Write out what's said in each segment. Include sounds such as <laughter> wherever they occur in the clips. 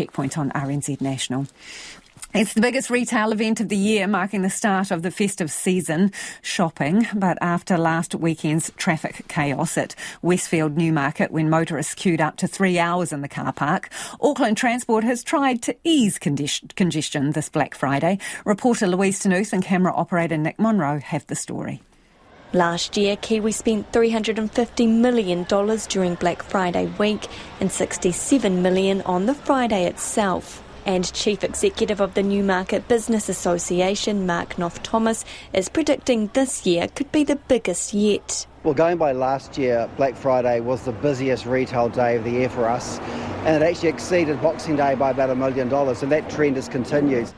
Checkpoint on RNZ National. It's the biggest retail event of the year, marking the start of the festive season shopping. But after last weekend's traffic chaos at Westfield Newmarket, when motorists queued up to three hours in the car park, Auckland Transport has tried to ease congestion this Black Friday. Reporter Louise Ternouth and camera operator Nick Monro have the story. Last year, Kiwi spent $350 million during Black Friday week and 67 million on the Friday itself and Chief Executive of the Newmarket Business Association, Mark Knoff-Thomas, is predicting this year could be the biggest yet. Well, going by last year, Black Friday was the busiest retail day of the year for us, and it actually exceeded Boxing Day by about a million dollars, and that trend has continued.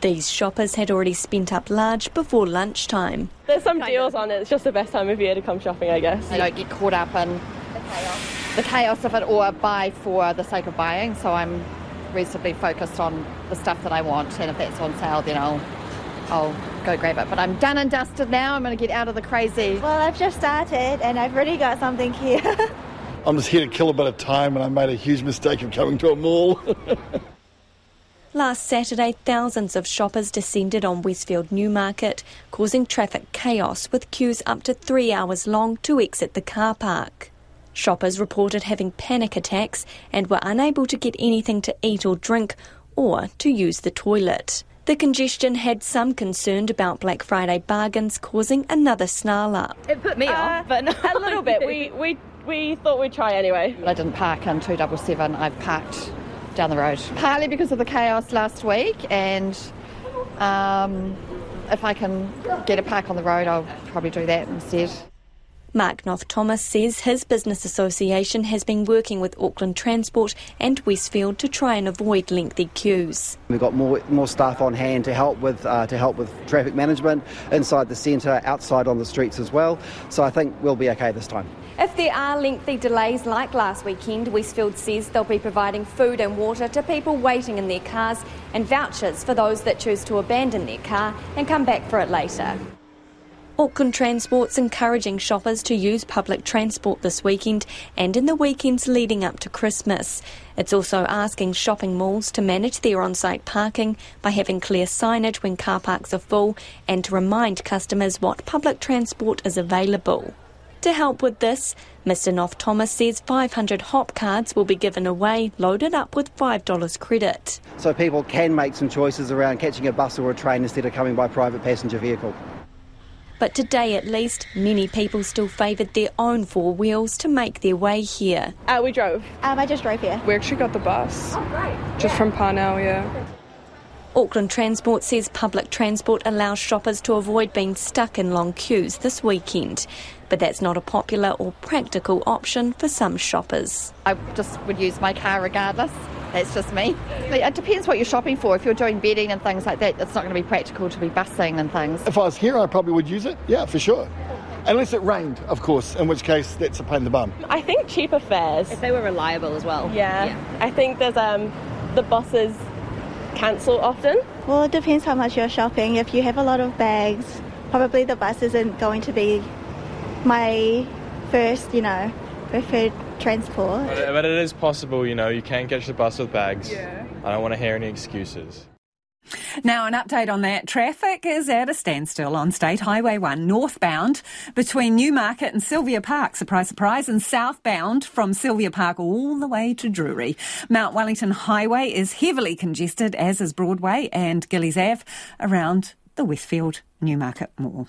These shoppers had already spent up large before lunchtime. There's some deals on it. It's just the best time of year to come shopping, I guess. You don't get caught up in the chaos, the chaos of it or buy for the sake of buying. So I'm reasonably focused on the stuff that I want, and if that's on sale, then I'll I'll go grab it. But I'm done and dusted now. I'm going to get out of the crazy. Well, I've just started, and I've already got something here. <laughs> I'm just here to kill a bit of time, and I made a huge mistake of coming to a mall. <laughs> Last Saturday, thousands of shoppers descended on Westfield Newmarket, causing traffic chaos with queues up to three hours long to exit the car park. Shoppers reported having panic attacks and were unable to get anything to eat or drink or to use the toilet. The congestion had some concerned about Black Friday bargains causing another snarl up. It put me uh, off, but a little bit. We, we, we thought we'd try anyway. I didn't park in 277, I've parked down the road. Partly because of the chaos last week, and um, if I can get a park on the road, I'll probably do that instead. Mark Knoff-Thomas says his business association has been working with Auckland Transport and Westfield to try and avoid lengthy queues. We've got more more staff on hand to help with uh, to help with traffic management inside the centre, outside on the streets as well. So I think we'll be okay this time. If there are lengthy delays like last weekend, Westfield says they'll be providing food and water to people waiting in their cars and vouchers for those that choose to abandon their car and come back for it later. Auckland Transport's encouraging shoppers to use public transport this weekend and in the weekends leading up to Christmas. It's also asking shopping malls to manage their on site parking by having clear signage when car parks are full and to remind customers what public transport is available. To help with this, Mr. Knoff-Thomas says 500 HOP cards will be given away, loaded up with $5 credit. So people can make some choices around catching a bus or a train instead of coming by private passenger vehicle. But today, at least, many people still favoured their own four wheels to make their way here. Uh, we drove. Um, I just drove here. We actually got the bus. Oh, great. Just yeah. from Parnell, yeah. Auckland Transport says public transport allows shoppers to avoid being stuck in long queues this weekend. But that's not a popular or practical option for some shoppers. I just would use my car regardless. That's just me. It depends what you're shopping for. If you're doing bedding and things like that, it's not going to be practical to be busing and things. If I was here, I probably would use it. Yeah, for sure. Unless it rained, of course, in which case that's a pain in the bum. I think cheaper fares. If they were reliable as well. Yeah. yeah. I think there's um the buses cancel often. Well, it depends how much you're shopping. If you have a lot of bags, probably the bus isn't going to be my first, you know, preferred transport. But, but it is possible, you know, you can catch the bus with bags. Yeah. I don't want to hear any excuses. Now, an update on that. Traffic is at a standstill on State Highway 1 northbound between Newmarket and Sylvia Park, surprise, surprise, and southbound from Sylvia Park all the way to Drury. Mount Wellington Highway is heavily congested, as is Broadway and Gillies Ave around the Westfield Newmarket Mall.